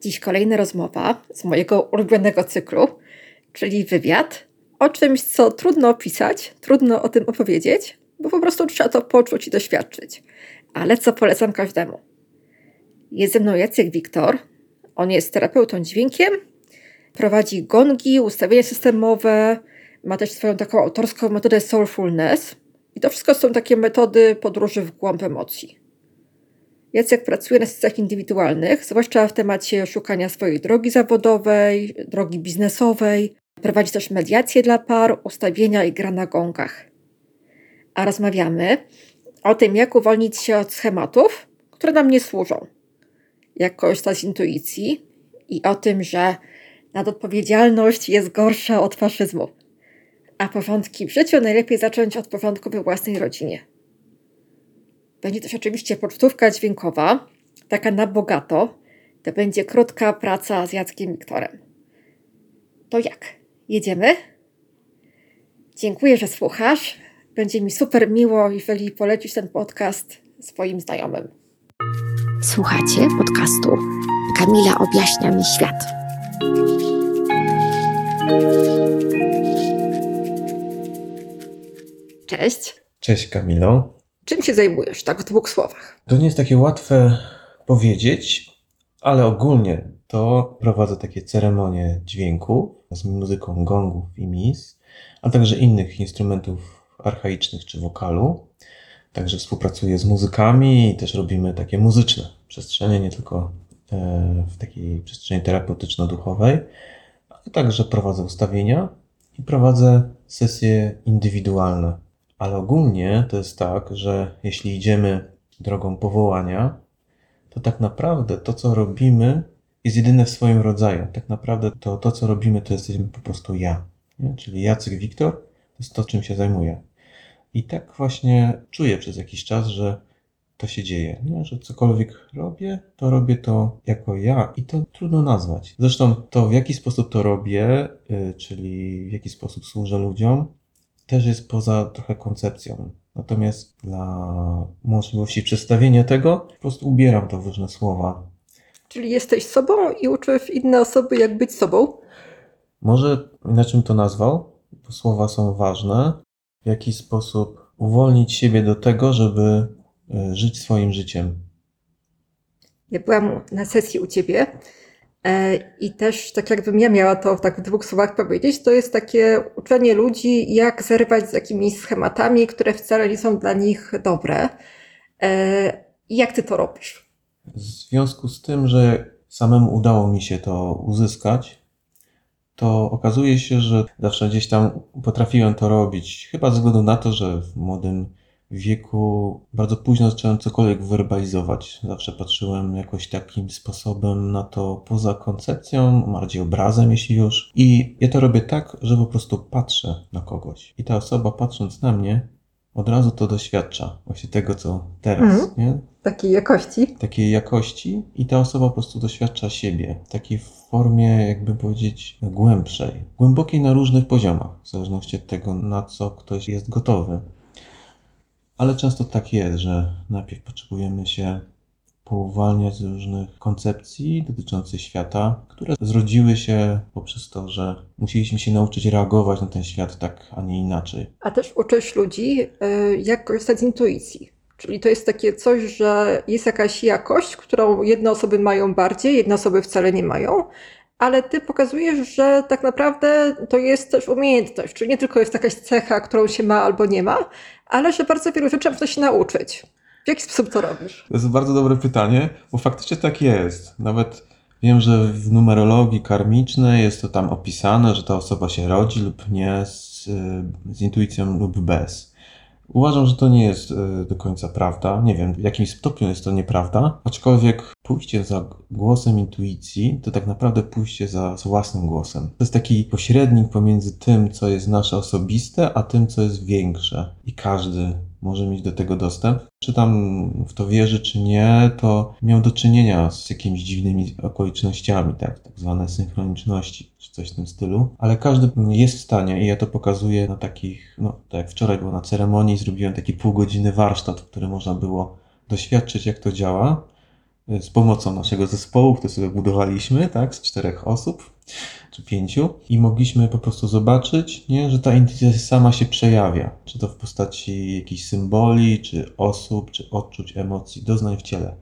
Dziś kolejna rozmowa z mojego ulubionego cyklu, czyli wywiad o czymś, co trudno opisać, trudno o tym opowiedzieć, bo po prostu trzeba to poczuć i doświadczyć. Ale co polecam każdemu. Jest ze mną Jacek Wiktor. On jest terapeutą dźwiękiem, prowadzi gongi, ustawienia systemowe, ma też swoją taką autorską metodę Soulfulness. I to wszystko są takie metody podróży w głąb emocji. Jacek pracuje na sesjach indywidualnych, zwłaszcza w temacie szukania swojej drogi zawodowej, drogi biznesowej. Prowadzi też mediacje dla par, ustawienia i gra na gongach. A rozmawiamy o tym, jak uwolnić się od schematów, które nam nie służą. Jak korzystać z intuicji i o tym, że nadodpowiedzialność jest gorsza od faszyzmu. A porządki w życiu najlepiej zacząć od porządku we własnej rodzinie. Będzie też oczywiście pocztówka dźwiękowa, taka na bogato. To będzie krótka praca z Jackiem Wiktorem. To jak? Jedziemy? Dziękuję, że słuchasz. Będzie mi super miło, jeżeli polecisz ten podcast swoim znajomym. Słuchacie podcastu Kamila objaśnia mi świat. Cześć. Cześć Kamilo. Czym się zajmujesz, tak w dwóch słowach? To nie jest takie łatwe powiedzieć, ale ogólnie to prowadzę takie ceremonie dźwięku z muzyką gongów i mis, a także innych instrumentów archaicznych czy wokalu. Także współpracuję z muzykami i też robimy takie muzyczne przestrzenie, nie tylko e, w takiej przestrzeni terapeutyczno-duchowej, ale także prowadzę ustawienia i prowadzę sesje indywidualne ale ogólnie to jest tak, że jeśli idziemy drogą powołania, to tak naprawdę to, co robimy, jest jedyne w swoim rodzaju. Tak naprawdę to, to co robimy, to jesteśmy po prostu ja. Nie? Czyli Jacek Wiktor to jest to, czym się zajmuję. I tak właśnie czuję przez jakiś czas, że to się dzieje. Nie? Że cokolwiek robię, to robię to jako ja i to trudno nazwać. Zresztą to, w jaki sposób to robię, yy, czyli w jaki sposób służę ludziom, też jest poza trochę koncepcją. Natomiast dla możliwości przedstawienia tego, po prostu ubieram to w różne słowa. Czyli jesteś sobą i uczysz inne osoby, jak być sobą? Może inaczej to nazwał, bo słowa są ważne. W jaki sposób uwolnić siebie do tego, żeby e, żyć swoim życiem. Ja byłam na sesji u ciebie I też, tak jakbym ja miała to tak w dwóch słowach powiedzieć, to jest takie uczenie ludzi, jak zerwać z jakimiś schematami, które wcale nie są dla nich dobre. E, I jak ty to robisz? W związku z tym, że samemu udało mi się to uzyskać, to okazuje się, że zawsze gdzieś tam potrafiłem to robić. Chyba ze względu na to, że w młodym wieku bardzo późno zacząłem cokolwiek werbalizować. Zawsze patrzyłem jakoś takim sposobem na to poza koncepcją, bardziej obrazem, jeśli już. I ja to robię tak, że po prostu patrzę na kogoś. I ta osoba patrząc na mnie, od razu to doświadcza właśnie tego, co teraz, mm. nie? Takiej jakości. Takiej jakości i ta osoba po prostu doświadcza siebie. W takiej formie, jakby powiedzieć, głębszej. Głębokiej na różnych poziomach, w zależności od tego, na co ktoś jest gotowy. Ale często tak jest, że najpierw potrzebujemy się pouwalniać z różnych koncepcji dotyczących świata, które zrodziły się poprzez to, że musieliśmy się nauczyć reagować na ten świat tak, a nie inaczej. A też uczysz ludzi, e, jak korzystać z intuicji. Czyli to jest takie coś, że jest jakaś jakość, którą jedne osoby mają bardziej, jedne osoby wcale nie mają, ale ty pokazujesz, że tak naprawdę to jest też umiejętność, czyli nie tylko jest jakaś cecha, którą się ma albo nie ma, ale że bardzo wielu rzeczy można się nauczyć. W jaki sposób to robisz? To jest bardzo dobre pytanie, bo faktycznie tak jest. Nawet wiem, że w numerologii karmicznej jest to tam opisane, że ta osoba się rodzi lub nie z, z intuicją lub bez. Uważam, że to nie jest e, do końca prawda. Nie wiem, w jakim stopniu jest to nieprawda, aczkolwiek pójście za głosem intuicji to tak naprawdę pójście za własnym głosem. To jest taki pośrednik pomiędzy tym, co jest nasze osobiste, a tym, co jest większe. I każdy może mieć do tego dostęp. Czy tam w to wierzy, czy nie, to miał do czynienia z jakimiś dziwnymi okolicznościami, tak, tak zwane synchroniczności, czy coś w tym stylu, ale każdy jest w stanie i ja to pokazuję na takich, no tak jak wczoraj było na ceremonii, zrobiłem taki pół godziny warsztat, który można było doświadczyć, jak to działa z pomocą naszego zespołu, który sobie budowaliśmy, tak, z czterech osób czy pięciu i mogliśmy po prostu zobaczyć, nie, że ta intuicja sama się przejawia, czy to w postaci jakichś symboli, czy osób, czy odczuć, emocji, doznań w ciele.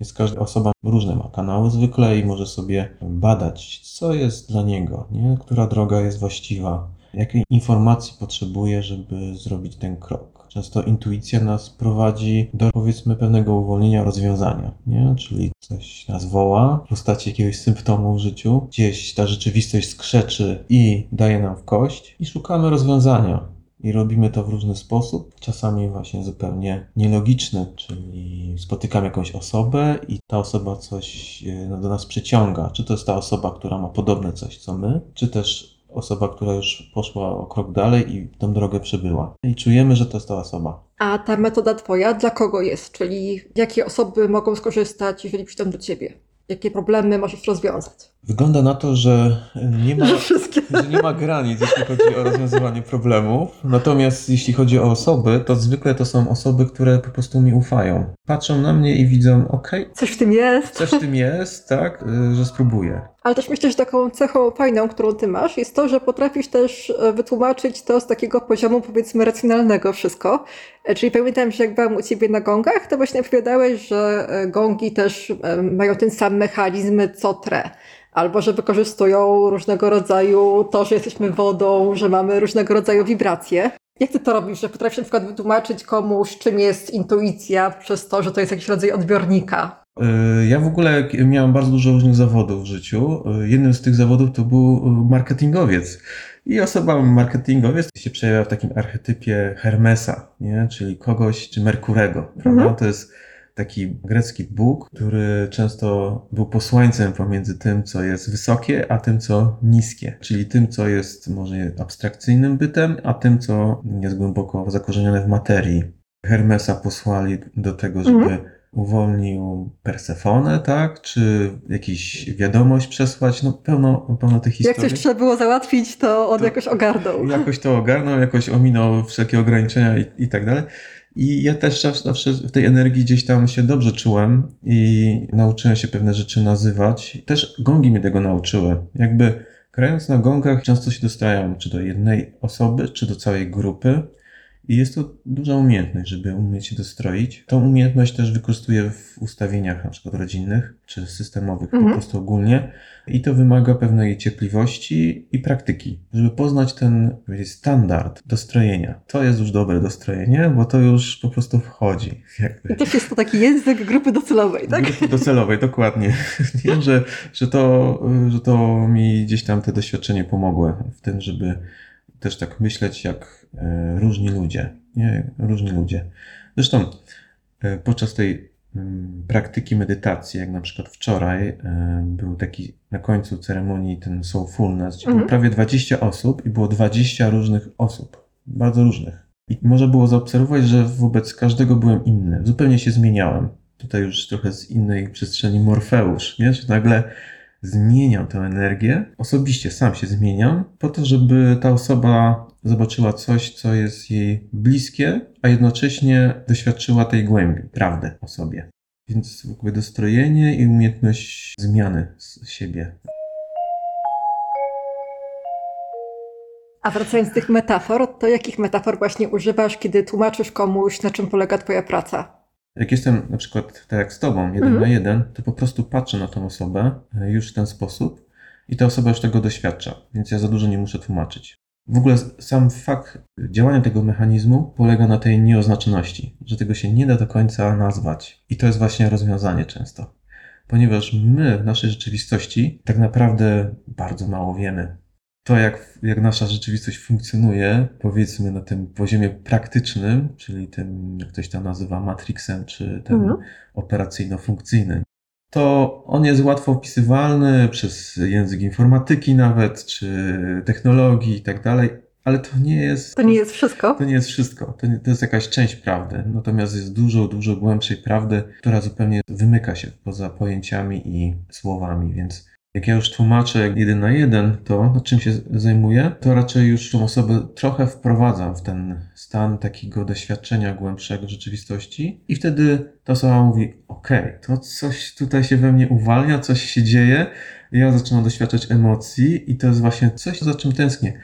Więc każda osoba różne ma kanały zwykle i może sobie badać, co jest dla niego, nie? która droga jest właściwa, jakiej informacji potrzebuje, żeby zrobić ten krok. Często intuicja nas prowadzi do powiedzmy pewnego uwolnienia rozwiązania, nie? czyli coś nas woła w postaci jakiegoś symptomu w życiu, gdzieś ta rzeczywistość skrzeczy i daje nam w kość i szukamy rozwiązania i robimy to w różny sposób, czasami właśnie zupełnie nielogiczny, czyli spotykam jakąś osobę i ta osoba coś e, do nas przyciąga. Czy to jest ta osoba, która ma podobne coś co my, czy też osoba, która już poszła o krok dalej i tą drogę przebyła. I czujemy, że to jest ta osoba. A ta metoda Twoja dla kogo jest? Czyli jakie osoby mogą skorzystać, jeżeli przyjdą do Ciebie? Jakie problemy możesz rozwiązać? Wygląda na to, że nie ma, że nie ma granic, jeśli chodzi o rozwiązywanie problemów. Natomiast jeśli chodzi o osoby, to zwykle to są osoby, które po prostu mi ufają. Patrzą na mnie i widzą, ok, coś w tym jest. Coś w tym jest, tak, y, że spróbuję. Ale też myślę, że taką cechą fajną, którą ty masz, jest to, że potrafisz też e, wytłumaczyć to z takiego poziomu, powiedzmy, racjonalnego wszystko. E, czyli pamiętam, że jak byłam u ciebie na gongach, to właśnie opowiadałeś, że e, gongi też mają ten sam mechanizm co tre albo że wykorzystują różnego rodzaju to, że jesteśmy wodą, że mamy różnego rodzaju wibracje. Jak ty to robisz, że potrafisz na przykład wytłumaczyć komuś, czym jest intuicja przez to, że to jest jakiś rodzaj odbiornika? Y, ja w ogóle miałem bardzo dużo różnych zawodów w życiu. Y, jednym z tych zawodów to był y, marketingowiec. I osoba marketingowiec się przejawia w takim archetypie Hermesa, nie? czyli kogoś, czy Merkurego. Prawda? Mhm. To jest taki grecki bóg, który często był posłańcem pomiędzy tym, co jest wysokie, a tym, co niskie. Czyli tym, co jest może abstrakcyjnym bytem, a tym, co jest głęboko zakorzenione w materii. Hermesa posłali do tego, żeby mhm. uwolnił Persefonę, tak? Czy jakiś wiadomość przesłać? No pełno, pełno tych historii. Jak coś trzeba było załatwić, to on to jakoś ogarnął. Jakoś to ogarnął, jakoś ominął wszelkie ograniczenia i, i tak dalej. I ja też zawsze w tej energii gdzieś tam się dobrze czułem i nauczyłem się pewne rzeczy nazywać. Też gongi mnie tego nauczyły. Jakby grając na gongach często się dostają czy do jednej osoby, czy do całej grupy. I jest to duża umiejętność, żeby umieć się dostroić. Tą umiejętność też wykorzystuję w ustawieniach na przykład rodzinnych czy systemowych mhm. po prostu ogólnie. I to wymaga pewnej cierpliwości i praktyki, żeby poznać ten standard dostrojenia. To jest już dobre dostrojenie, bo to już po prostu wchodzi. Jakby. I też jest to taki język grupy docelowej, tak? Grupy docelowej, dokładnie. Wiem, że, że, to, że to mi gdzieś tam te doświadczenie pomogło w tym, żeby też tak myśleć jak e, różni ludzie. Nie, różni ludzie. Zresztą e, podczas tej mm, praktyki medytacji, jak na przykład wczoraj e, był taki na końcu ceremonii ten soulfulness, gdzie mhm. było prawie 20 osób i było 20 różnych osób, bardzo różnych. I można było zaobserwować, że wobec każdego byłem inny, zupełnie się zmieniałem. Tutaj już trochę z innej przestrzeni Morfeusz, wiesz, nagle zmieniam tę energię, osobiście sam się zmieniam, po to, żeby ta osoba zobaczyła coś, co jest jej bliskie, a jednocześnie doświadczyła tej głębi, prawdy o sobie. Więc w ogóle dostrojenie i umiejętność zmiany siebie. A wracając do tych metafor, to jakich metafor właśnie używasz, kiedy tłumaczysz komuś, na czym polega Twoja praca? Jak jestem na przykład tak jak z tobą, jeden mm. na jeden, to po prostu patrzę na tą osobę e, już w ten sposób i ta osoba już tego doświadcza, więc ja za dużo nie muszę tłumaczyć. W ogóle sam fakt działania tego mechanizmu polega na tej nieoznaczoności, że tego się nie da do końca nazwać. I to jest właśnie rozwiązanie często. Ponieważ my w naszej rzeczywistości tak naprawdę bardzo mało wiemy to, jak, jak nasza rzeczywistość funkcjonuje, powiedzmy na tym poziomie praktycznym, czyli tym, jak ktoś tam nazywa matrixem, czy tym mhm. operacyjno-funkcyjnym, to on jest łatwo opisywalny przez język informatyki nawet, czy technologii i tak dalej, ale to nie jest... To nie jest wszystko? To nie jest wszystko. To, nie, to jest jakaś część prawdy. Natomiast jest dużo, dużo głębszej prawdy, która zupełnie wymyka się poza pojęciami i słowami, więc Jak ja już tłumaczę jeden na jeden to, czym się zajmuję, to raczej już tą osobę trochę wprowadzam w ten stan takiego doświadczenia głębszego rzeczywistości i wtedy ta osoba mówi, okej, okay, to coś tutaj się we mnie uwalnia, coś się dzieje, ja zaczynam doświadczać emocji i to jest właśnie coś, za czym tęsknię.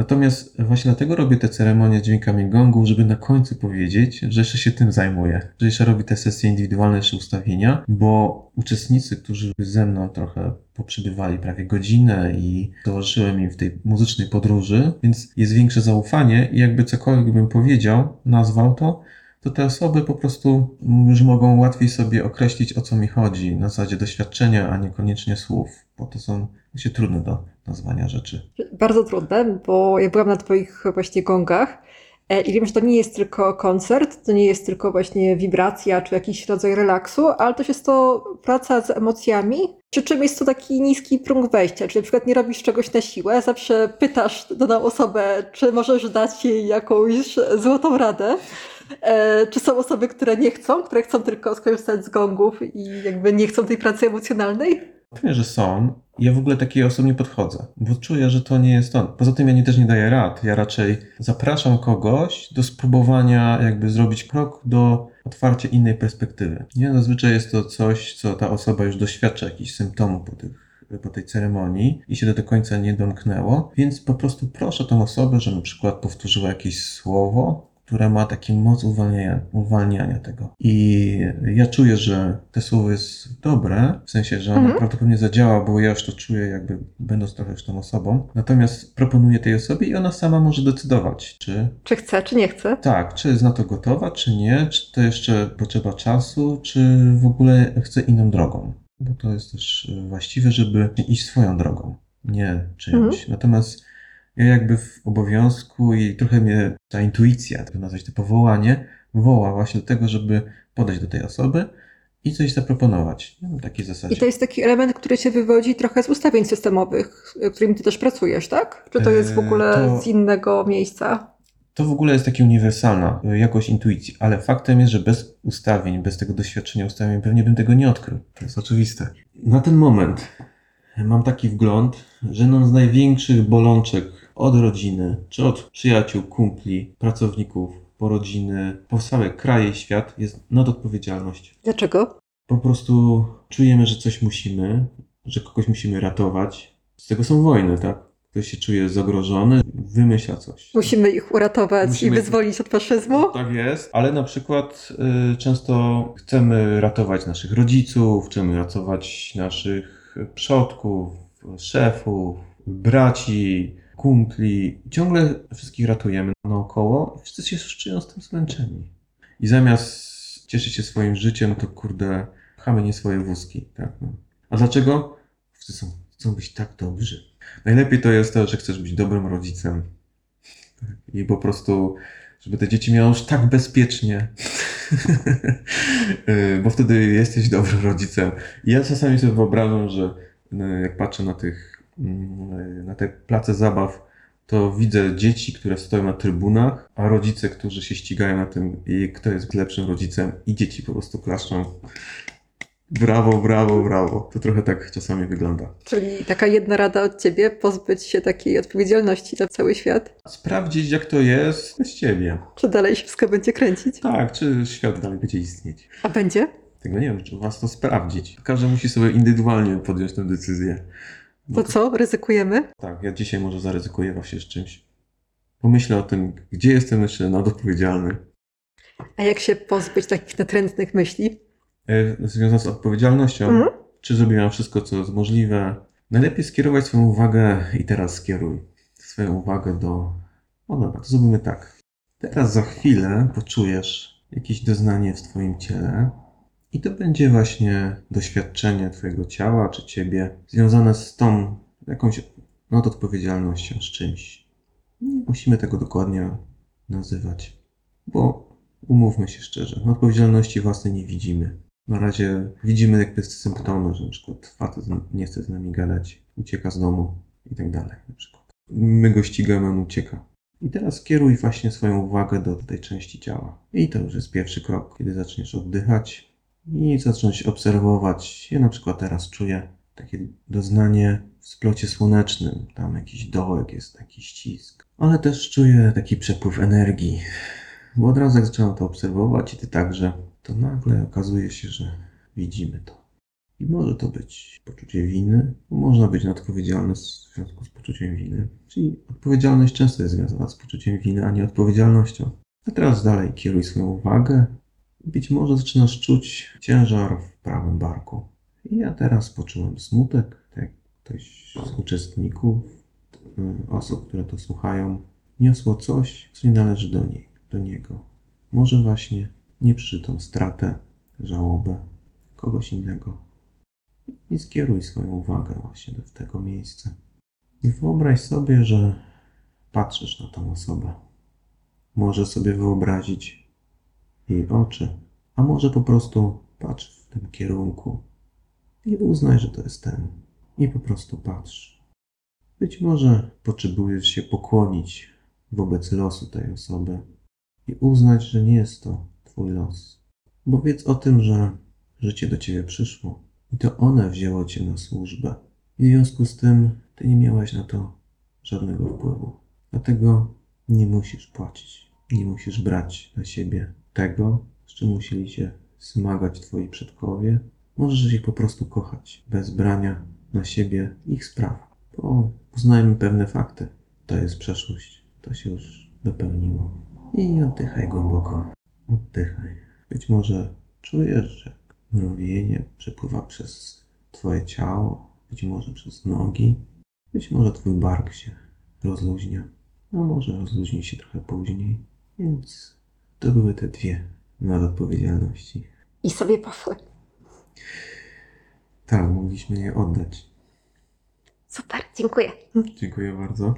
Natomiast właśnie dlatego robię te ceremonie dźwiękami gongów, żeby na końcu powiedzieć, że jeszcze się tym zajmuję, że jeszcze robię te sesje indywidualne czy ustawienia, bo uczestnicy, którzy ze mną trochę poprzybywali prawie godzinę i towarzyszyłem im w tej muzycznej podróży, więc jest większe zaufanie i jakby cokolwiek bym powiedział, nazwał to, to te osoby po prostu już mogą łatwiej sobie określić, o co mi chodzi, na zasadzie doświadczenia, a niekoniecznie słów, bo to są się trudne do nazwania rzeczy. Bardzo trudne, bo ja byłam na Twoich właśnie gongach e, i wiem, że to nie jest tylko koncert, to nie jest tylko właśnie wibracja czy jakiś rodzaj relaksu, ale też jest to praca z emocjami, przy czym jest to taki niski próg wejścia, czyli na przykład nie robisz czegoś na siłę, zawsze pytasz daną osobę, czy możesz dać jej jakąś złotą radę, E, czy są osoby, które nie chcą, które chcą tylko skorzystać z gongów i jakby nie chcą tej pracy emocjonalnej? Pewnie, że są. Ja w ogóle takiej osoby nie podchodzę, bo czuję, że to nie jest on. Poza tym ja nie, też nie daję rad. Ja raczej zapraszam kogoś do spróbowania jakby zrobić krok do otwarcia innej perspektywy. Nie? Zazwyczaj jest to coś, co ta osoba już doświadcza jakichś symptomów po tych po tej ceremonii i się do końca nie domknęło, więc po prostu proszę tą osobę, że na przykład powtórzyła jakieś słowo, która ma taki moc uwalniania, uwalniania tego. I ja czuję, że te słowo jest dobre, w sensie, że ono mhm. prawdopodobnie zadziała, bo ja już to czuję, jakby będąc trochę już tą osobą. Natomiast proponuję tej osobie i ona sama może decydować, czy. Czy chce, czy nie chce. Tak, czy jest na to gotowa, czy nie, czy to jeszcze potrzeba czasu, czy w ogóle chce inną drogą. Bo to jest też właściwe, żeby iść swoją drogą, nie czyjąś. Mhm. Natomiast ja jakby w obowiązku i trochę mnie ta intuicja, to nazwać to powołanie, woła właśnie do tego, żeby podejść do tej osoby i coś zaproponować. W takiej zasadzie. I to jest taki element, który się wywodzi trochę z ustawień systemowych, którym ty też pracujesz, tak? Czy to jest w ogóle e, to... z innego miejsca? To w ogóle jest taka uniwersalna e, jakość intuicji, ale faktem jest, że bez ustawień, bez tego doświadczenia ustawień pewnie bym tego nie odkrył. To jest oczywiste. Na ten moment mam taki wgląd, że jedną z największych bolączek od rodziny, czy od przyjaciół, kumpli, pracowników, po rodziny, po całe kraje i świat jest nadodpowiedzialność. Dlaczego? Po prostu czujemy, że coś musimy, że kogoś musimy ratować. Z tego są wojny, tak? Ktoś się czuje zagrożony, wymyśla coś. Musimy ich uratować Musimy i wyzwolić od faszyzmu? Tak jest, ale na przykład y, często chcemy ratować naszych rodziców, chcemy ratować naszych przodków, szefów, braci, kumpli, ciągle wszystkich ratujemy naokoło i wszyscy się czują z tym zmęczeni. I zamiast cieszyć się swoim życiem, to kurde, pchamy nie swoje wózki. Tak? No. A dlaczego? Wszyscy są, chcą być tak dobrzy. Najlepiej to jest to, że chcesz być dobrym rodzicem. I po prostu, żeby te dzieci miały już tak bezpiecznie, bo wtedy jesteś dobrym rodzicem. I ja czasami sobie wyobrażam, że no, jak patrzę na tych na te place zabaw, to widzę dzieci, które stoją na trybunach, a rodzice, którzy się ścigają na tym, kto jest lepszym rodzicem, i dzieci po prostu klaszczą. Brawo, brawo, brawo. To trochę tak czasami wygląda. Czyli taka jedna rada od ciebie, pozbyć się takiej odpowiedzialności za cały świat? Sprawdzić, jak to jest bez ciebie. Czy dalej się wszystko będzie kręcić? Tak, czy świat dalej będzie istnieć. A będzie? Tego nie wiem, czy was to sprawdzić. Każdy musi sobie indywidualnie podjąć tę decyzję. To co, ryzykujemy? Tak, ja dzisiaj może zaryzykuję właśnie z czymś. Pomyślę o tym, gdzie jestem jeszcze nadodpowiedzialny. A jak się pozbyć takich natrętnych myśli? E, związane z odpowiedzialnością, mhm. czy zrobiłam wszystko, co jest możliwe. Najlepiej skierować swoją uwagę i teraz skieruj swoją uwagę do... O dobra, to zrobimy tak. Teraz za chwilę poczujesz jakieś doznanie w Twoim ciele, i to będzie właśnie doświadczenie Twojego ciała czy Ciebie związane z tą jakąś nadodpowiedzialnością, z czymś. Nie musimy tego dokładnie nazywać, bo umówmy się szczerze, odpowiedzialności własnej nie widzimy. Na razie widzimy jakby symptomy, że na przykład facet nie chce z nami gadać, ucieka z domu i tak dalej. Na przykład. My go ścigamy, on ucieka. I teraz kieruj właśnie swoją uwagę do tej części ciała. I to już jest pierwszy krok, kiedy zaczniesz oddychać, i zacząć obserwować. Ja na przykład teraz czuję takie doznanie w splocie słonecznym. Tam jakiś dołek jest, taki ścisk. Ale też czuję taki przepływ energii. Bo od razu jak zacząłem to obserwować i ty także, to nagle okazuje się, że widzimy to. I może to być poczucie winy, można być nieodpowiedzialny w związku z poczuciem winy. Czyli odpowiedzialność często jest związana z poczuciem winy, a nie odpowiedzialnością. A teraz dalej kieruj swoją uwagę. Być może zaczynasz czuć ciężar w prawym barku. I ja teraz poczułem smutek, tak ktoś z uczestników, y, osób, które to słuchają, niosło coś, co nie należy do niej, do niego. Może właśnie nieprzyczytą stratę, żałobę kogoś innego. I skieruj swoją uwagę właśnie do tego miejsca. I wyobraź sobie, że patrzysz na tą osobę. Może sobie wyobrazić jej oczy, a może po prostu patrz w tym kierunku i uznaj, że to jest ten. I po prostu patrz. Być może potrzebujesz się pokłonić wobec losu tej osoby i uznać, że nie jest to Twój los. Bo wiedz o tym, że życie do Ciebie przyszło i to one wzięło Cię na służbę. W związku z tym Ty nie miałaś na to żadnego wpływu. Dlatego nie musisz płacić. Nie musisz brać na siebie tego, z czym musieli się zmagać Twoi przodkowie. Możesz ich po prostu kochać, bez brania na siebie ich spraw. Bo uznajmy pewne fakty. To jest przeszłość. To się już dopełniło. I oddychaj głęboko. Oddychaj. Być może czujesz, że mrowienie przepływa przez Twoje ciało, być może przez nogi, być może Twój bark się rozluźnia, a może rozluźni się trochę później. Więc to były te dwie nadodpowiedzialności. I sobie poszły. Tak, mogliśmy je oddać. Super, dziękuję. Dziękuję bardzo.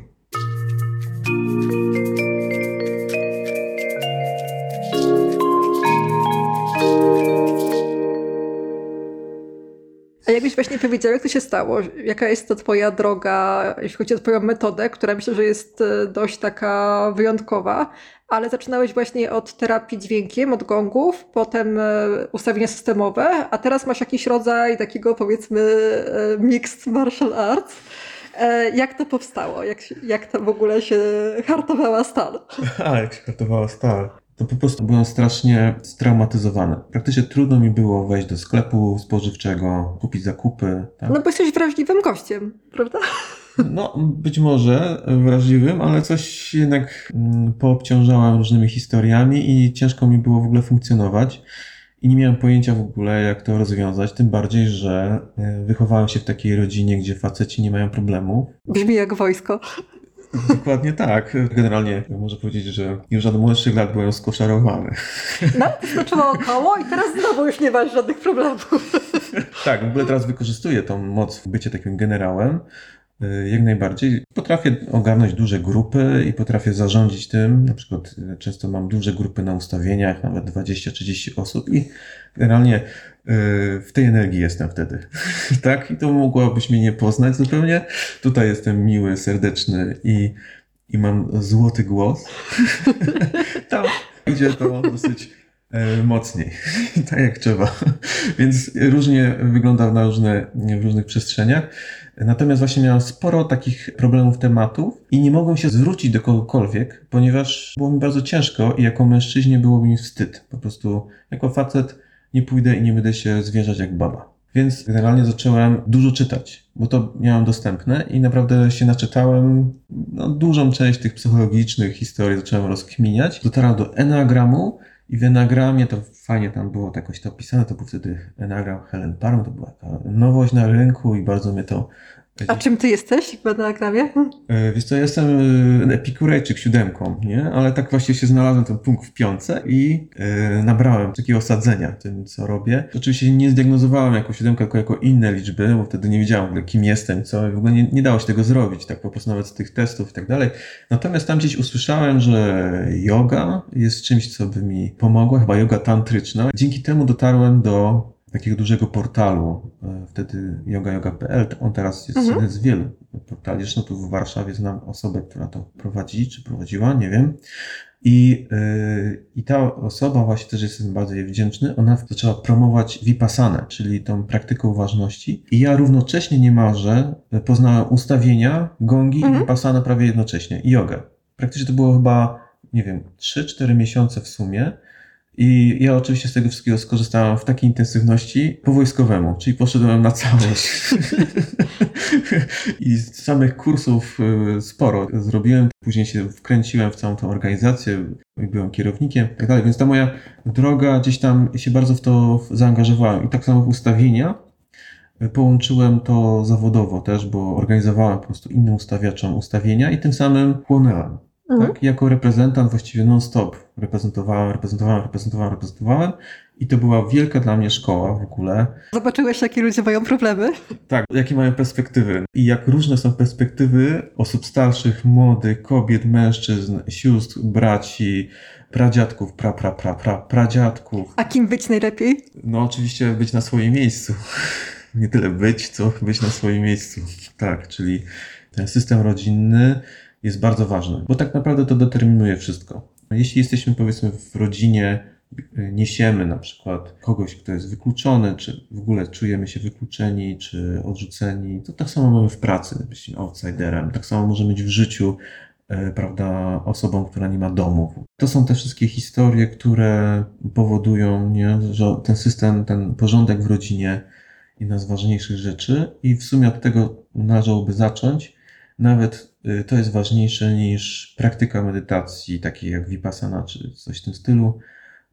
A jakbyś właśnie powiedział, jak to się stało? Jaka jest to twoja droga, jeśli chodzi o twoją metodę, która myślę, że jest e, dość taka wyjątkowa, ale zaczynałeś właśnie od terapii dźwiękiem, od gongów, potem e, ustawienia systemowe, a teraz masz jakiś rodzaj takiego powiedzmy e, mixed martial arts. Jak to powstało? Jak, jak to w ogóle się hartowała stal? A, jak się hartowała stal. To po prostu byłem strasznie straumatyzowany. Praktycznie trudno mi było wejść do sklepu spożywczego, kupić zakupy. Tak? No bo jesteś wrażliwym gościem, prawda? No, być może wrażliwym, ale coś jednak mm, poobciążałem różnymi historiami i ciężko mi było w ogóle funkcjonować. I nie miałem pojęcia w ogóle, jak to rozwiązać. Tym bardziej, że e, wychowałem się w takiej rodzinie, gdzie faceci nie mają problemów. Brzmi jak wojsko. Dokładnie tak. Generalnie można powiedzieć, że już od młodszych lat byłem skoszarowany. No, skoczyło około i teraz znowu już nie masz żadnych problemów. Tak, w ogóle teraz wykorzystuję tą moc w bycie takim generałem. Y, Jak najbardziej. Potrafię ogarnąć duże grupy i potrafię zarządzić tym. Na przykład y, często mam duże grupy na ustawieniach, nawet 20-30 osób i generalnie y, w tej energii jestem wtedy. tak? I to mogłabyś mnie nie poznać zupełnie. Tutaj jestem miły, serdeczny i, i mam złoty głos. Tam idzie to dosyć e, mocniej, tak jak trzeba. Więc różnie wygląda na różne, w różnych przestrzeniach. Natomiast właśnie miałem sporo takich problemów, tematów i nie mogłem się zwrócić do kogokolwiek, ponieważ było mi bardzo ciężko i jako mężczyźnie byłoby mi wstyd. Po prostu jako facet nie pójdę i nie będę się zwierzać jak baba. Więc generalnie zacząłem dużo czytać, bo to miałem dostępne i naprawdę się naczytałem. No, dużą część tych psychologicznych historii zacząłem rozkminiać. Dotarłem do Enneagramu i w Enneagramie to fajnie tam było to jakoś to opisane. To był wtedy Enneagram Helen Parham, to była taka nowość na rynku i bardzo mnie to A czym ty jesteś w Enneagramie? E, Wiesz co, jestem e, epikurejczyk siódemką, nie? Ale tak właśnie się znalazłem ten punkt w piątce i e, nabrałem takiego osadzenia tym, co robię. Oczywiście nie zdiagnozowałem jako siódemkę, tylko jako inne liczby, bo wtedy nie wiedziałem w ogóle kim jestem, co w ogóle nie, nie dało się tego zrobić, tak po prostu nawet z tych testów i tak dalej. Natomiast tam gdzieś usłyszałem, że yoga jest czymś, co by mi pomogło, chyba yoga tantryczna. Dzięki temu dotarłem do takiego dużego portalu, e, wtedy yoga.yoga.pl, on teraz jest Mhm. jeden z wielu portali, zresztą tu w Warszawie znam osobę, która to prowadzi, czy prowadziła, nie wiem. I, yy, I ta osoba, właśnie też jestem bardzo jej wdzięczny, ona zaczęła promować Vipassanę, czyli tą praktykę uważności. I ja równocześnie niemalże poznałem ustawienia, gongi mhm. i Vipassanę prawie jednocześnie, i jogę. Praktycznie to było chyba, nie wiem, 3-4 miesiące w sumie. I ja oczywiście z tego wszystkiego skorzystałem w takiej intensywności po wojskowemu, czyli poszedłem na całość. I z samych kursów y, sporo zrobiłem. Później się wkręciłem w całą tą organizację, byłem kierownikiem i tak dalej. Więc ta moja droga gdzieś tam się bardzo w to zaangażowałem. I tak samo w ustawienia. Połączyłem to zawodowo też, bo organizowałem po prostu innym ustawiaczom ustawienia i tym samym chłonęłem. Mhm. Tak? Jako reprezentant właściwie non-stop reprezentowałem, reprezentowałem, reprezentowałem, reprezentowałem i to była wielka dla mnie szkoła w ogóle. Zobaczyłeś, jakie ludzie mają problemy? Tak, jakie mają perspektywy i jak różne są perspektywy osób starszych, młodych, kobiet, mężczyzn, sióstr, braci, pradziadków, pra, pra, pra, pra, pradziadków. A kim być najlepiej? No oczywiście być na swoim miejscu. Nie tyle być, co być na swoim miejscu. Tak, czyli ten system rodzinny, jest bardzo ważny, bo tak naprawdę to determinuje wszystko. Jeśli jesteśmy powiedzmy w rodzinie, y, niesiemy na przykład kogoś, kto jest wykluczony, czy w ogóle czujemy się wykluczeni, czy odrzuceni, to tak samo mamy w pracy, być outsiderem, tak samo może być w życiu, y, prawda, osobą, która nie ma domu. To są te wszystkie historie, które powodują, nie, że ten system, ten porządek w rodzinie jedna z ważniejszych rzeczy i w sumie od tego należałoby zacząć, nawet to jest ważniejsze niż praktyka medytacji, takiej jak Vipassana czy coś w tym stylu,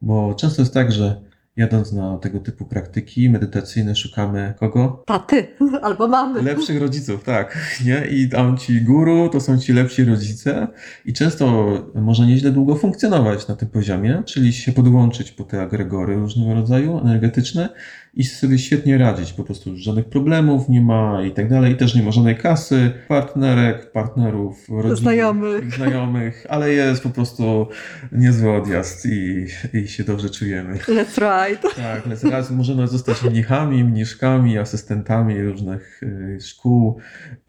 bo często jest tak, że jadąc na tego typu praktyki medytacyjne szukamy kogo? Taty albo mamy. Lepszych rodziców, tak. Nie? I tam ci guru to są ci lepsi rodzice i często może nieźle długo funkcjonować na tym poziomie, czyli się podłączyć po te agregory różnego rodzaju energetyczne i sobie świetnie radzić. Po prostu żadnych problemów nie ma i tak dalej. I też nie ma żadnej kasy, partnerek, partnerów, rodzin, znajomych. znajomych, ale jest po prostu niezły odjazd i, i się dobrze czujemy. Let's ride. Tak, let's ride. Możemy zostać mnichami, mniszkami, asystentami różnych y, szkół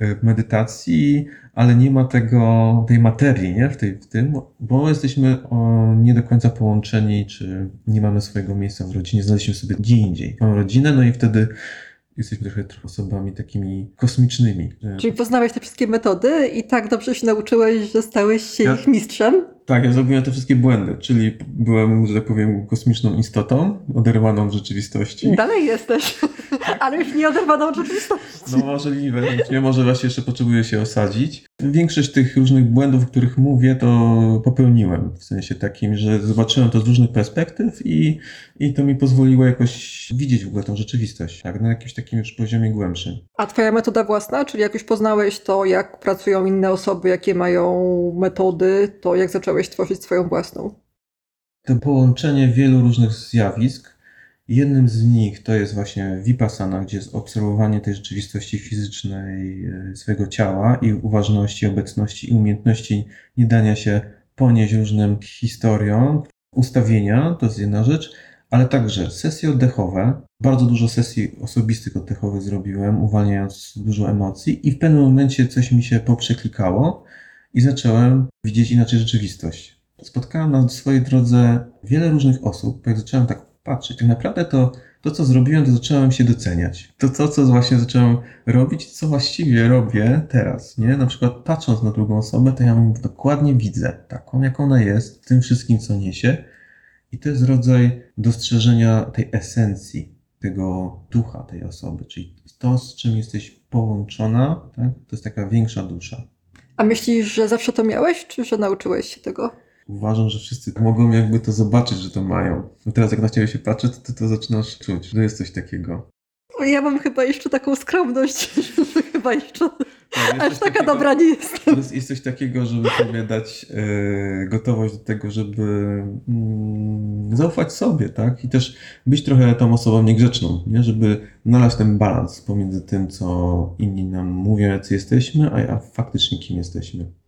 y, medytacji, ale nie ma tego, tej materii nie? W, tej, w tym, bo jesteśmy o, nie do końca połączeni, czy nie mamy swojego miejsca w rodzinie, znaleźliśmy sobie gdzie indziej. Mamy rodzinę, no i wtedy jesteśmy trochę, trochę osobami takimi kosmicznymi. Czyli poznałeś te wszystkie metody i tak dobrze się nauczyłeś, że stałeś się ja, ich mistrzem? Tak, ja zrobiłem te wszystkie błędy, czyli byłem, że tak powiem, kosmiczną istotą, oderwaną od rzeczywistości. Dalej jesteś, ale już nie oderwaną od rzeczywistości. No możliwe, nie może właśnie jeszcze potrzebuję się osadzić. Większość tych różnych błędów, o których mówię, to popełniłem. W sensie takim, że zobaczyłem to z różnych perspektyw i, i to mi pozwoliło jakoś widzieć w ogóle tą rzeczywistość, tak, na jakimś takim już poziomie głębszym. A twoja metoda własna, czyli jak już poznałeś to, jak pracują inne osoby, jakie mają metody, to jak zacząłeś tworzyć swoją własną? To połączenie wielu różnych zjawisk, Jednym z nich to jest właśnie Vipassana, gdzie jest obserwowanie tej rzeczywistości fizycznej e, swojego ciała i uważności, obecności i umiejętności nie dania się ponieść różnym historiom. Ustawienia to jest jedna rzecz, ale także sesje oddechowe. Bardzo dużo sesji osobistych oddechowych zrobiłem, uwalniając dużo emocji i w pewnym momencie coś mi się poprzeklikało i zacząłem widzieć inaczej rzeczywistość. Spotkałem na swojej drodze wiele różnych osób, jak zacząłem tak patrzeć. Tak naprawdę to, to, co zrobiłem, to zacząłem się doceniać. To, to, co właśnie zacząłem robić, co właściwie robię teraz, nie? Na przykład patrząc na drugą osobę, to ja ją dokładnie widzę, taką, jak ona jest, tym wszystkim, co niesie. I to jest rodzaj dostrzeżenia tej esencji, tego ducha tej osoby, czyli to, z czym jesteś połączona, tak? to jest taka większa dusza. A myślisz, że zawsze to miałeś, czy że nauczyłeś się tego? uważam, że wszyscy mogą jakby to zobaczyć, że to mają. No teraz jak na ciebie się patrzy, to ty to zaczynasz czuć, że jest coś takiego. Ja mam chyba jeszcze taką skromność, że chyba jeszcze tak, aż taka takiego, dobra nie jestem. Jest, jest coś takiego, żeby sobie dać e, gotowość do tego, żeby mm, zaufać sobie, tak? I też być trochę tą osobą niegrzeczną, nie? Żeby znaleźć ten balans pomiędzy tym, co inni nam mówią, jacy jesteśmy, a, a faktycznie kim jesteśmy.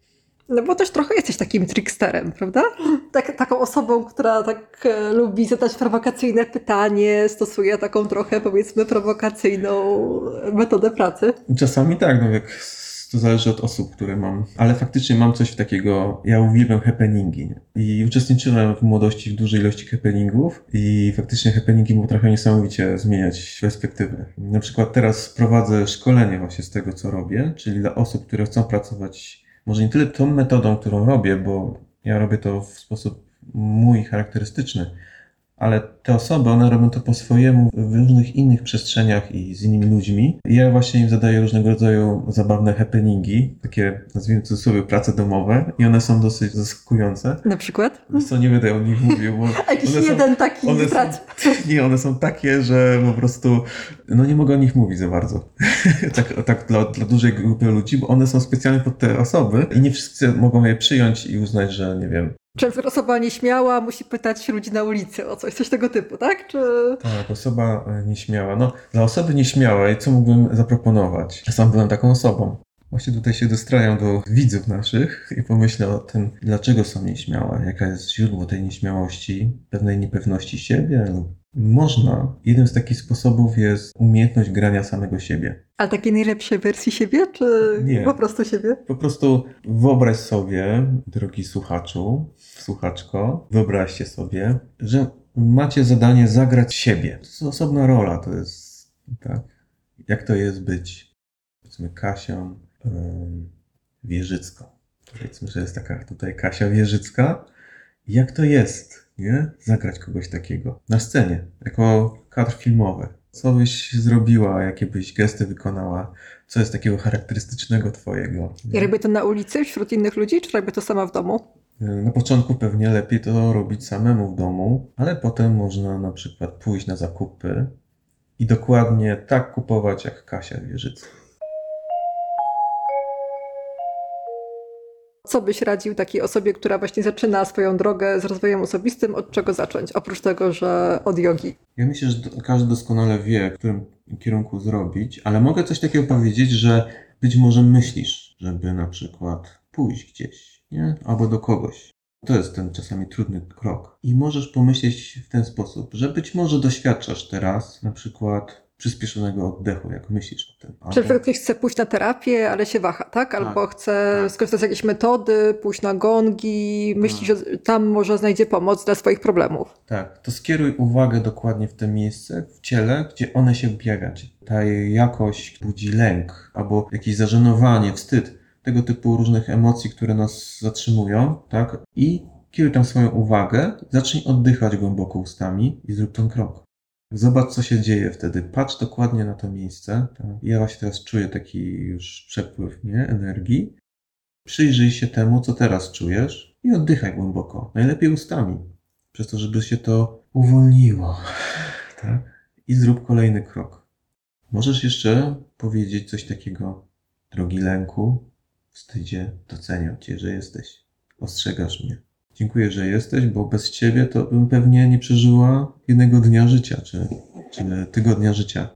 No bo też trochę jesteś takim tricksterem, prawda? Tak, taką osobą, która tak e, lubi zadać prowokacyjne pytanie, stosuje taką trochę powiedzmy prowokacyjną metodę pracy. Czasami tak, no jak To zależy od osób, które mam. Ale faktycznie mam coś takiego, ja uwielbiam happeningi. Nie? I uczestniczyłem w młodości w dużej ilości happeningów i faktycznie happeningi potrafią niesamowicie zmieniać perspektywę. Na przykład teraz prowadzę szkolenie właśnie z tego, co robię, czyli dla osób, które chcą pracować może nie tyle tą metodą, którą robię, bo ja robię to w sposób mój charakterystyczny, ale te osoby, one robią to po swojemu w różnych innych przestrzeniach i z innymi ludźmi. I ja właśnie im zadaję różnego rodzaju zabawne happeningi, takie nazwijmy to sobie prace domowe i one są dosyć zaskakujące. Na przykład? Co, nie będę o nich mówił, bo Jakiś jeden są, taki one prac. są, Nie, one są takie, że po prostu no nie mogę o nich mówić za bardzo. tak tak dla, dla dużej grupy ludzi, bo one są specjalnie pod te osoby i nie wszyscy mogą je przyjąć i uznać, że nie wiem, Często osoba nieśmiała musi pytać ludzi na ulicy o coś, coś tego typu, tak? Czy... Tak, osoba e, nieśmiała. No, dla osoby nieśmiałej, co mógłbym zaproponować? Ja sam byłem taką osobą. Właśnie tutaj się dostrajam do widzów naszych i pomyślę o tym, dlaczego są nieśmiałe, jaka jest źródło tej nieśmiałości, pewnej niepewności siebie. lub Można. Jeden z takich sposobów jest umiejętność grania samego siebie. A takiej najlepszej wersji siebie, czy Nie. po prostu siebie? Po prostu wyobraź sobie, drogi słuchaczu, słuchaczko, wyobraźcie sobie, że macie zadanie zagrać siebie. To jest osobna rola, to jest tak. Jak to jest być, powiedzmy, Kasią Wierzycką. Powiedzmy, że jest taka tutaj Kasia Wierzycka. Jak to jest, nie? Zagrać kogoś takiego na scenie, jako kadr filmowy. Co byś zrobiła, jakie byś gesty wykonała? Co jest takiego charakterystycznego twojego? I robię to na ulicy wśród innych ludzi, czy robię to sama w domu? Na początku pewnie lepiej to robić samemu w domu, ale potem można na przykład pójść na zakupy i dokładnie tak kupować jak Kasia Wierzycka. Co byś radził takiej osobie, która właśnie zaczyna swoją drogę z rozwojem osobistym, od czego zacząć? Oprócz tego, że od jogi. Ja myślę, że każdy doskonale wie, w którym kierunku zrobić, ale mogę coś takiego powiedzieć, że być może myślisz, żeby na przykład pójść gdzieś, nie? Albo do kogoś. To jest ten czasami trudny krok. I możesz pomyśleć w ten sposób, że być może doświadczasz teraz na przykład przyspieszonego oddechu, jak myślisz o tym. Albo- przykład ktoś chce pójść na terapię, ale się waha, tak? Albo chce tak. skorzystać z jakiejś metody, pójść na gongi, myśli, Tak. że tam może znajdzie pomoc dla swoich problemów. Tak, to skieruj uwagę dokładnie w te miejsce w ciele, gdzie one się. Czy Ta jakość budzi lęk albo jakieś zażenowanie, wstyd, tego typu różnych emocji, które nas zatrzymują, tak? I kieruj tam swoją uwagę, zacznij oddychać głęboko ustami i zrób ten krok. Zobacz, co się dzieje wtedy. Patrz dokładnie na to miejsce. Tak? Ja właśnie teraz czuję taki już przepływ nie? energii. Przyjrzyj się temu, co teraz czujesz i oddychaj głęboko. Najlepiej ustami przez to, żeby się to uwolniło. Tak? I zrób kolejny krok. Możesz jeszcze powiedzieć coś takiego, drogi lęku, wstydzie, doceniam Cię, że jesteś. Ostrzegasz mnie. Dziękuję, że jesteś, bo bez Ciebie to bym pewnie nie przeżyła jednego dnia życia, czy, czy tygodnia życia.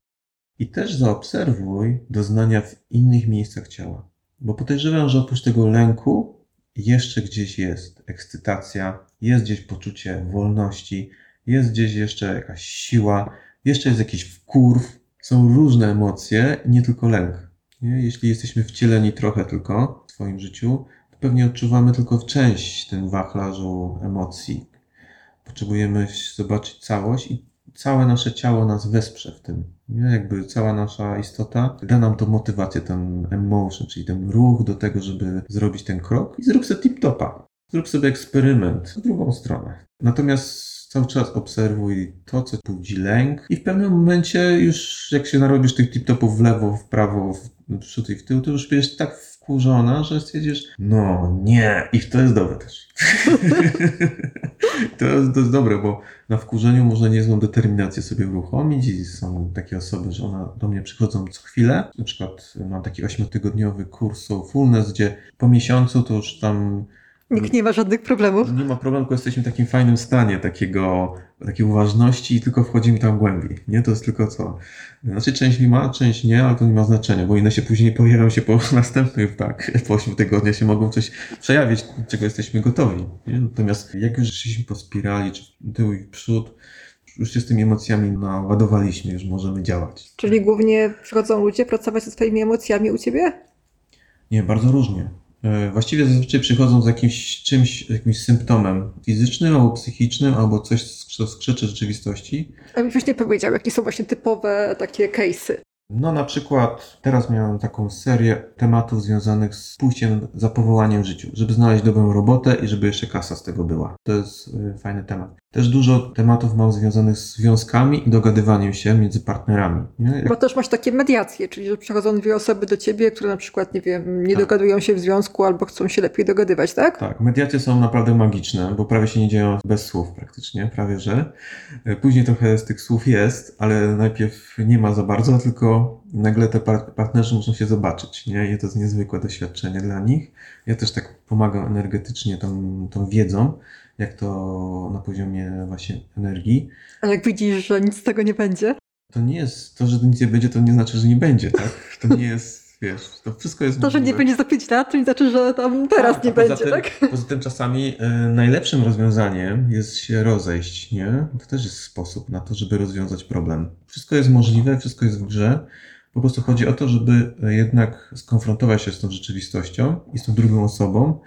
I też zaobserwuj doznania w innych miejscach ciała. Bo podejrzewam, że oprócz tego lęku jeszcze gdzieś jest ekscytacja, jest gdzieś poczucie wolności, jest gdzieś jeszcze jakaś siła, jeszcze jest jakiś wkurw. Są różne emocje, nie tylko lęk. Nie? Jeśli jesteśmy wcieleni trochę tylko w swoim życiu, pewnie odczuwamy tylko część w tym wachlarzu emocji. Potrzebujemy zobaczyć całość i całe nasze ciało nas wesprze w tym. Nie? Jakby cała nasza istota da nam tą motywację, ten emotion, czyli ten ruch do tego, żeby zrobić ten krok i zrób sobie tip-topa. Zrób sobie eksperyment w drugą stronę. Natomiast cały czas obserwuj to, co budzi lęk i w pewnym momencie już jak się narobisz tych tip-topów w lewo, w prawo, w przód i w tył, to już będziesz tak wkurzona, że stwierdzisz, no nie, i to jest dobre też. to, jest, to jest dobre, bo na wkurzeniu można niezłą determinację sobie uruchomić i są takie osoby, że one do mnie przychodzą co chwilę. Na przykład mam taki ośmiotygodniowy kurs Soulfulness, gdzie po miesiącu to już tam Nikt nie ma żadnych problemów. nie ma problemu, tylko jesteśmy w takim fajnym stanie takiego, takiej uważności i tylko wchodzimy tam głębiej. Nie? To jest tylko co. Znaczy część mi ma, część nie, ale to nie ma znaczenia, bo inne się później pojawią się po następnych, tak, po 8 tygodniach się mogą coś przejawić, czego jesteśmy gotowi. Nie? Natomiast jak już szliśmy po spirali, czy tył i przód, już się z tymi emocjami naładowaliśmy, już możemy działać. Czyli głównie przychodzą ludzie pracować ze swoimi emocjami u ciebie? Nie, bardzo różnie. E, Właściwie zazwyczaj przychodzą z jakimś czymś, jakimś symptomem fizycznym albo psychicznym, albo coś, co skrzeczy rzeczywistości. A mi byś nie powiedział, jakie są właśnie typowe takie case'y. No na przykład teraz miałem taką serię tematów związanych z pójściem za powołaniem w życiu, żeby znaleźć dobrą robotę i żeby jeszcze kasa z tego była. To jest y, fajny temat. Też dużo tematów mam związanych z związkami i dogadywaniem się między partnerami. Nie? Bo też masz takie mediacje, czyli że przychodzą dwie osoby do ciebie, które na przykład, nie wiem, nie Tak. dogadują się w związku albo chcą się lepiej dogadywać, tak? Tak, mediacje są naprawdę magiczne, bo prawie się nie dzieją bez słów praktycznie, prawie że. E, Później trochę z tych słów jest, ale najpierw nie ma za bardzo, tylko nagle te par- partnerzy muszą się zobaczyć, nie? I to jest niezwykłe doświadczenie dla nich. Ja też tak pomagam energetycznie tą, tą wiedzą, jak to na poziomie właśnie energii. A jak widzisz, że nic z tego nie będzie, To nie jest, to, że nic nie będzie, to nie znaczy, że nie będzie, tak? To nie jest, wiesz, to wszystko jest to, że nie możliwe. będzie za 5 lat, to nie znaczy, że tam teraz Tak, nie a poza będzie, tym, tak? Poza tym czasami e, najlepszym rozwiązaniem jest się rozejść, nie? To też jest sposób na to, żeby rozwiązać problem. Wszystko jest możliwe, wszystko jest w grze. Po prostu chodzi o to, żeby e, jednak skonfrontować się z tą rzeczywistością i z tą drugą osobą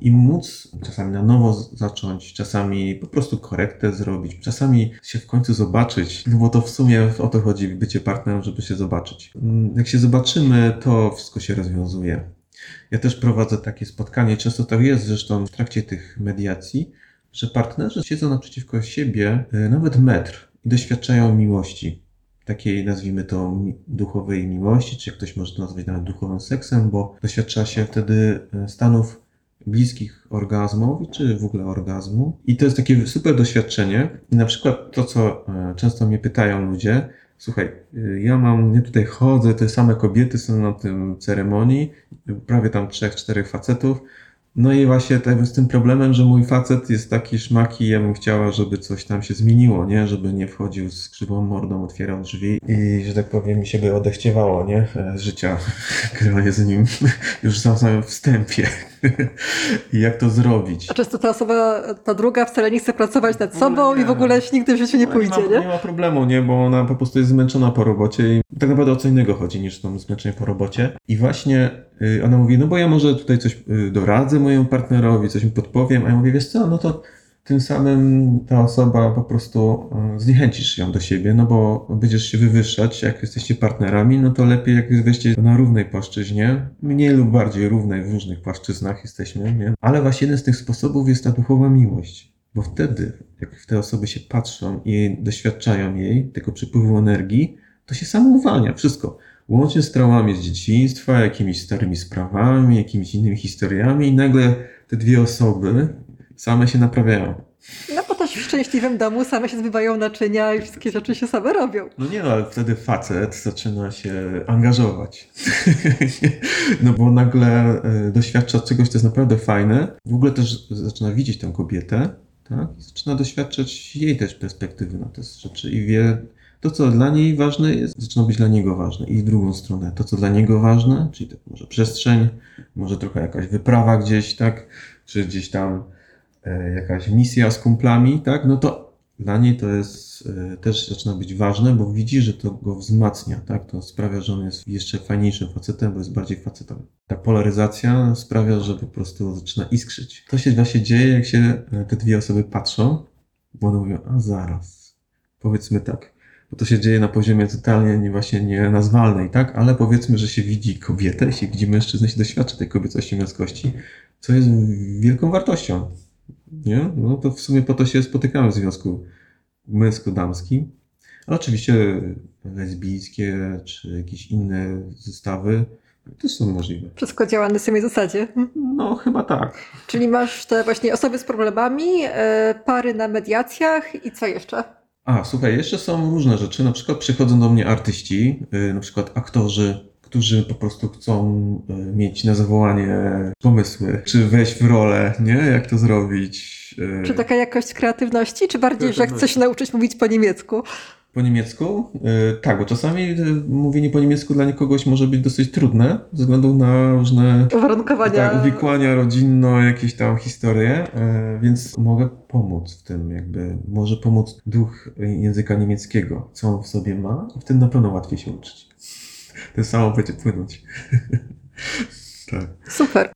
i móc czasami na nowo zacząć, czasami po prostu korektę zrobić, czasami się w końcu zobaczyć, no bo to w sumie o to chodzi bycie partnerem, żeby się zobaczyć. Mm, Jak się zobaczymy, to wszystko się rozwiązuje. Ja też prowadzę takie spotkanie, często tak jest zresztą w trakcie tych mediacji, że partnerzy siedzą naprzeciwko siebie y, nawet metr i doświadczają miłości. Takiej nazwijmy to duchowej miłości, czy ktoś może to nazwać nawet duchowym seksem, bo doświadcza się wtedy y, stanów bliskich orgazmowi, czy w ogóle orgazmu. I to jest takie super doświadczenie. I na przykład to, co y, często mnie pytają ludzie, słuchaj, y, ja mam, nie tutaj chodzę, te same kobiety są na tym ceremonii, prawie tam trzech, czterech facetów. No i właśnie z tym problemem, że mój facet jest taki szmaki, ja bym chciała, żeby coś tam się zmieniło, nie? Żeby nie wchodził z krzywą mordą, otwierał drzwi i, że tak powiem, mi się by odechciewało, nie? E, życia, granie z nim już na samym wstępie. I jak to zrobić? A często ta osoba, ta druga wcale nie chce pracować nad sobą nie. i w ogóle nigdy w życiu nie No, pójdzie, ma, nie? Nie ma problemu, nie? Bo ona po prostu jest zmęczona po robocie i tak naprawdę o co innego chodzi niż to zmęczenie po robocie. I właśnie y, ona mówi, no bo ja może tutaj coś y, doradzę mojemu partnerowi, coś mu podpowiem, a ja mówię, wiesz co, no to tym samym ta osoba po prostu y, zniechęcisz ją do siebie, no bo będziesz się wywyższać, jak jesteście partnerami, no to lepiej jak jesteście na równej płaszczyźnie, mniej lub bardziej równej w różnych płaszczyznach jesteśmy, nie? Ale właśnie jeden z tych sposobów jest ta duchowa miłość. Bo wtedy, jak te osoby się patrzą i doświadczają jej, tego przepływu energii, to się samo uwalnia, wszystko. Łącznie z traumami z dzieciństwa, jakimiś starymi sprawami, jakimiś innymi historiami i nagle te dwie osoby same się naprawiają. No bo też w szczęśliwym domu same się zbywają naczynia i wszystkie rzeczy się same robią. No nie no, ale wtedy facet zaczyna się angażować. no bo nagle e, doświadcza czegoś, co jest naprawdę fajne. W ogóle też zaczyna widzieć tę kobietę, tak? I zaczyna doświadczać jej też perspektywy na te rzeczy i wie, to co dla niej ważne jest, zaczyna być dla niego ważne. I w drugą stronę, to co dla niego ważne, czyli tak może przestrzeń, może trochę jakaś wyprawa gdzieś, tak? Czy gdzieś tam jakaś misja z kumplami, tak? No to dla niej to jest e, też zaczyna być ważne, bo widzi, że to go wzmacnia, tak? To sprawia, że on jest jeszcze fajniejszym facetem, bo jest bardziej facetem. Ta polaryzacja sprawia, że po prostu zaczyna iskrzyć. To się właśnie dzieje, jak się e, te dwie osoby patrzą, bo one mówią, a zaraz, powiedzmy tak, bo to się dzieje na poziomie totalnie nie, właśnie nienazwalnej, tak? Ale powiedzmy, że się widzi kobietę, się widzi mężczyznę, się doświadcza tej kobiecości męskości, co jest wielką wartością. Nie? No to w sumie po to się spotykamy w związku męsko-damskim. Ale oczywiście lesbijskie czy jakieś inne zestawy też są możliwe. Wszystko działa na samej zasadzie. No, chyba tak. Czyli masz te właśnie osoby z problemami, e, pary na mediacjach i co jeszcze? A, słuchaj, jeszcze są różne rzeczy. Na przykład przychodzą do mnie artyści, yy, na przykład aktorzy, którzy po prostu chcą yy, mieć na zawołanie pomysły, czy wejść w rolę, nie? Jak to zrobić. yy, Czy taka jakość kreatywności, czy bardziej, że Kreatywności. chcesz się nauczyć mówić po niemiecku? Po niemiecku? Yy, tak, bo czasami mówienie po niemiecku dla kogoś może być dosyć trudne, ze względu na różne Uwarunkowania. tak, uwikłania rodzinno, jakieś tam historie, więc mogę pomóc w tym, jakby może pomóc duch języka niemieckiego, co on w sobie ma i wtedy na pewno łatwiej się uczyć. To samo będzie płynąć. Tak. Super.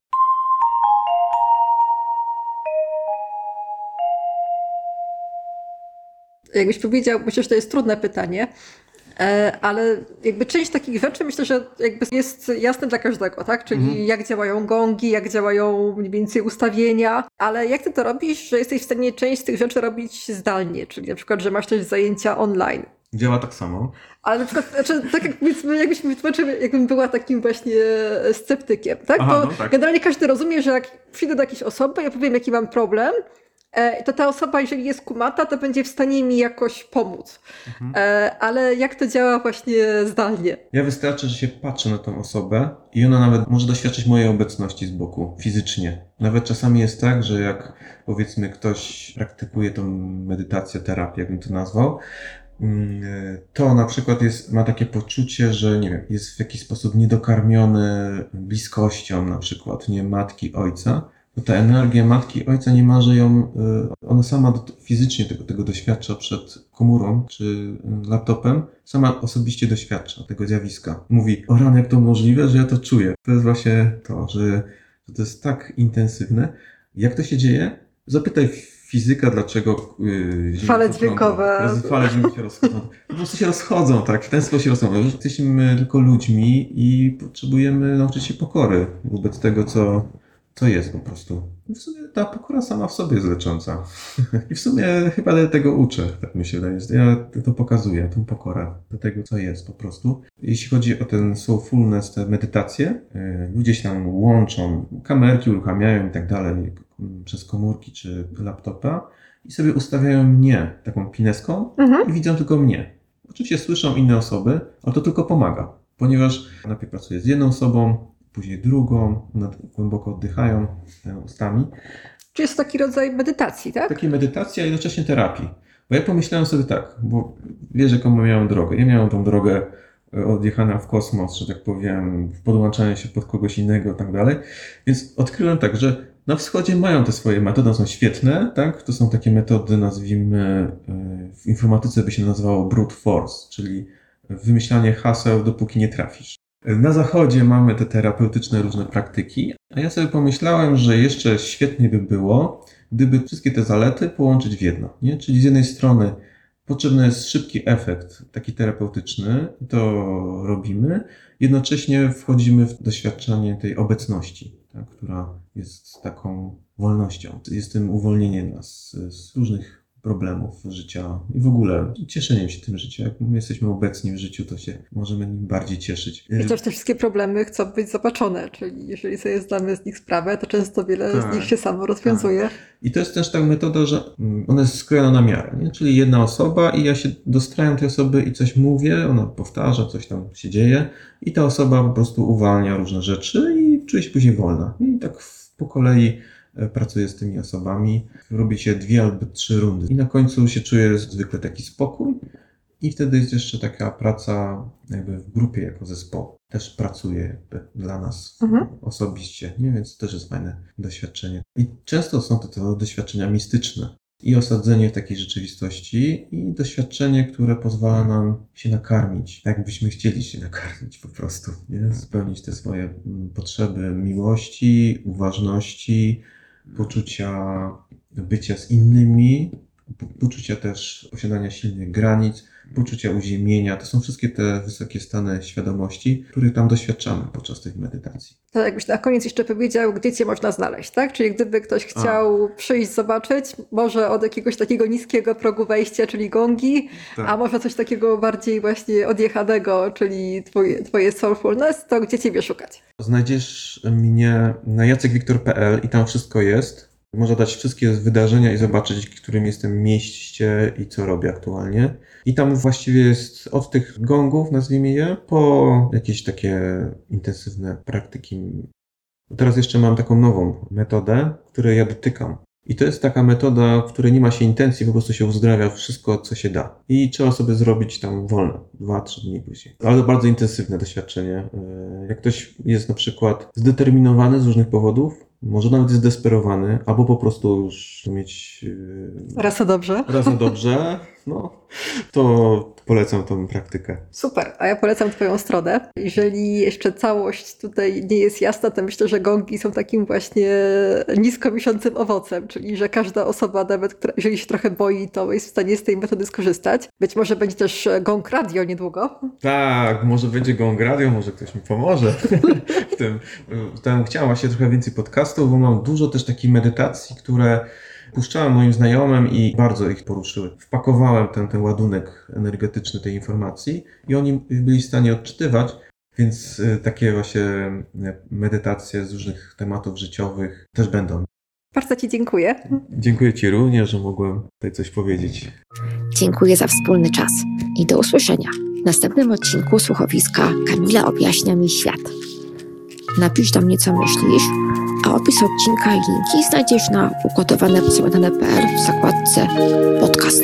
Jakbyś powiedział, myślę, że to jest trudne pytanie, e, ale jakby część takich rzeczy myślę, że jakby jest jasne dla każdego, tak? Czyli Mhm. jak działają gongi, jak działają mniej więcej ustawienia, ale jak ty to robisz, że jesteś w stanie część z tych rzeczy robić zdalnie, czyli na przykład, że masz też zajęcia online. Działa tak samo. Ale na przykład, znaczy, tak jak powiedzmy, jakbyś mi jakbym była takim właśnie sceptykiem, tak? Aha, Bo no tak. generalnie każdy rozumie, że jak przyjdę do jakiejś osoby, ja powiem, jaki mam problem, e, to ta osoba, jeżeli jest kumata, to będzie w stanie mi jakoś pomóc. Mhm. E, ale jak to działa właśnie zdalnie? Ja wystarczy, że się patrzę na tą osobę i ona nawet może doświadczyć mojej obecności z boku, fizycznie. Nawet czasami jest tak, że jak powiedzmy ktoś praktykuje tą medytację, terapię, jakbym to nazwał, mm, to na przykład jest, ma takie poczucie, że nie wiem, jest w jakiś sposób niedokarmiony bliskością na przykład, nie matki, ojca, ta energia matki i ojca nie ma, że ją, y, ona sama fizycznie tego, tego doświadcza przed komórą czy y, laptopem, sama osobiście doświadcza tego zjawiska. Mówi, o rany, jak to możliwe, że ja to czuję. To jest właśnie to, że, że to jest tak intensywne. Jak to się dzieje? Zapytaj fizyka, dlaczego yy, Fale dźwiękowe. Fale dźwiękowe się rozchodzą. Po prostu się rozchodzą, tak? W ten sposób się rozchodzą. Jesteśmy tylko ludźmi i potrzebujemy nauczyć się pokory wobec tego, co, co jest po prostu. W sumie ta pokora sama w sobie jest lecząca. I w sumie chyba tego uczę, tak mi się wydaje. Ja to pokazuję, tą pokorę do tego, co jest po prostu. Jeśli chodzi o ten soulfulness, te medytacje, yy, ludzie się tam łączą, kamerki uruchamiają i tak dalej przez komórki czy laptopa i sobie ustawiają mnie taką pineską Mhm. i widzą tylko mnie. Oczywiście słyszą inne osoby, ale to tylko pomaga, ponieważ najpierw pracuję z jedną osobą, później drugą, głęboko oddychają ustami. Czy jest to taki rodzaj medytacji, tak? Takie medytacja, a jednocześnie terapii. Bo ja pomyślałem sobie tak, bo wiesz, jaką miałem drogę. Ja miałem tą drogę e, odjechania w kosmos, że tak powiem, podłączania się pod kogoś innego i tak dalej. Więc odkryłem tak, że na wschodzie mają te swoje metody, są świetne, tak? To są takie metody, nazwijmy, e, w informatyce by się nazywało brute force, czyli wymyślanie haseł, dopóki nie trafisz. Na zachodzie mamy te terapeutyczne różne praktyki, a ja sobie pomyślałem, że jeszcze świetnie by było, gdyby wszystkie te zalety połączyć w jedno. Nie? Czyli z jednej strony potrzebny jest szybki efekt, taki terapeutyczny, to robimy, jednocześnie wchodzimy w doświadczenie tej obecności, tak, która jest taką wolnością. Jest tym uwolnieniem nas z, z różnych problemów życia i w ogóle cieszeniem się tym życiem. Jak my jesteśmy obecni w życiu, to się możemy nim bardziej cieszyć. I też te wszystkie problemy chcą być zobaczone, czyli jeżeli sobie zdamy z nich sprawę, to często wiele Tak. z nich się samo rozwiązuje. I to jest też tak metoda, że ona jest skrojona na miarę, nie? czyli jedna osoba i ja się dostrajam tej osoby i coś mówię, ona powtarza, coś tam się dzieje i ta osoba po prostu uwalnia różne rzeczy i czuje się później wolna. I tak po kolei pracuję z tymi osobami, robi się dwie albo trzy rundy i na końcu się czuje zwykle taki spokój i wtedy jest jeszcze taka praca jakby w grupie jako zespołu. Też pracuje jakby dla nas Mhm. osobiście, nie? więc też jest fajne doświadczenie. I często są to, to doświadczenia mistyczne. I osadzenie w takiej rzeczywistości, i doświadczenie, które pozwala nam się nakarmić, tak jakbyśmy chcieli się nakarmić po prostu, nie? spełnić te swoje mm, potrzeby miłości, uważności, poczucia bycia z innymi, po- poczucia też posiadania silnych granic, poczucia uziemienia. To są wszystkie te wysokie stany świadomości, których tam doświadczamy podczas tych medytacji. To jakbyś na koniec jeszcze powiedział, gdzie cię można znaleźć, tak? Czyli gdyby ktoś chciał przyjść, zobaczyć, może od jakiegoś takiego niskiego progu wejścia, czyli gongi, Tak. a może coś takiego bardziej właśnie odjechanego, czyli twoje, twoje soulfulness, to gdzie ciebie szukać? Znajdziesz mnie na jacekwiktor.pl i tam wszystko jest. Można dać wszystkie wydarzenia i zobaczyć, w którym jestem mieście i co robię aktualnie. I tam właściwie jest od tych gongów, nazwijmy je, po jakieś takie intensywne praktyki. Teraz jeszcze mam taką nową metodę, której ja dotykam. I to jest taka metoda, w której nie ma się intencji, po prostu się uzdrawia wszystko, co się da. I trzeba sobie zrobić tam wolne, dwa, trzy dni później. Ale to bardzo intensywne doświadczenie. Yy, Jak ktoś jest na przykład zdeterminowany z różnych powodów, może nawet zdesperowany, albo po prostu już mieć yy, Raz dobrze. raz na dobrze, no, to polecam tą praktykę. Super, a ja polecam Twoją stronę. Jeżeli jeszcze całość tutaj nie jest jasna, to myślę, że gongi są takim właśnie nisko wiszącym owocem, czyli że każda osoba, nawet która, jeżeli się trochę boi, to jest w stanie z tej metody skorzystać. Być może będzie też gong radio niedługo. Tak, może będzie gong radio, może ktoś mi pomoże w tym. Tam chciałem właśnie trochę więcej podcastów, bo mam dużo też takich medytacji, które puszczałem moim znajomym i bardzo ich poruszyły. Wpakowałem ten, ten ładunek energetyczny tej informacji i oni byli w stanie odczytywać, więc y, takie właśnie y, medytacje z różnych tematów życiowych też będą. Bardzo Ci dziękuję. Dziękuję Ci również, że mogłem tutaj coś powiedzieć. Dziękuję za wspólny czas i do usłyszenia w następnym odcinku słuchowiska Kamila objaśnia mi świat. Napisz do mnie, co myślisz, a opis odcinka i linki znajdziesz na ugotowanepsłodane.pl w zakładce podcast.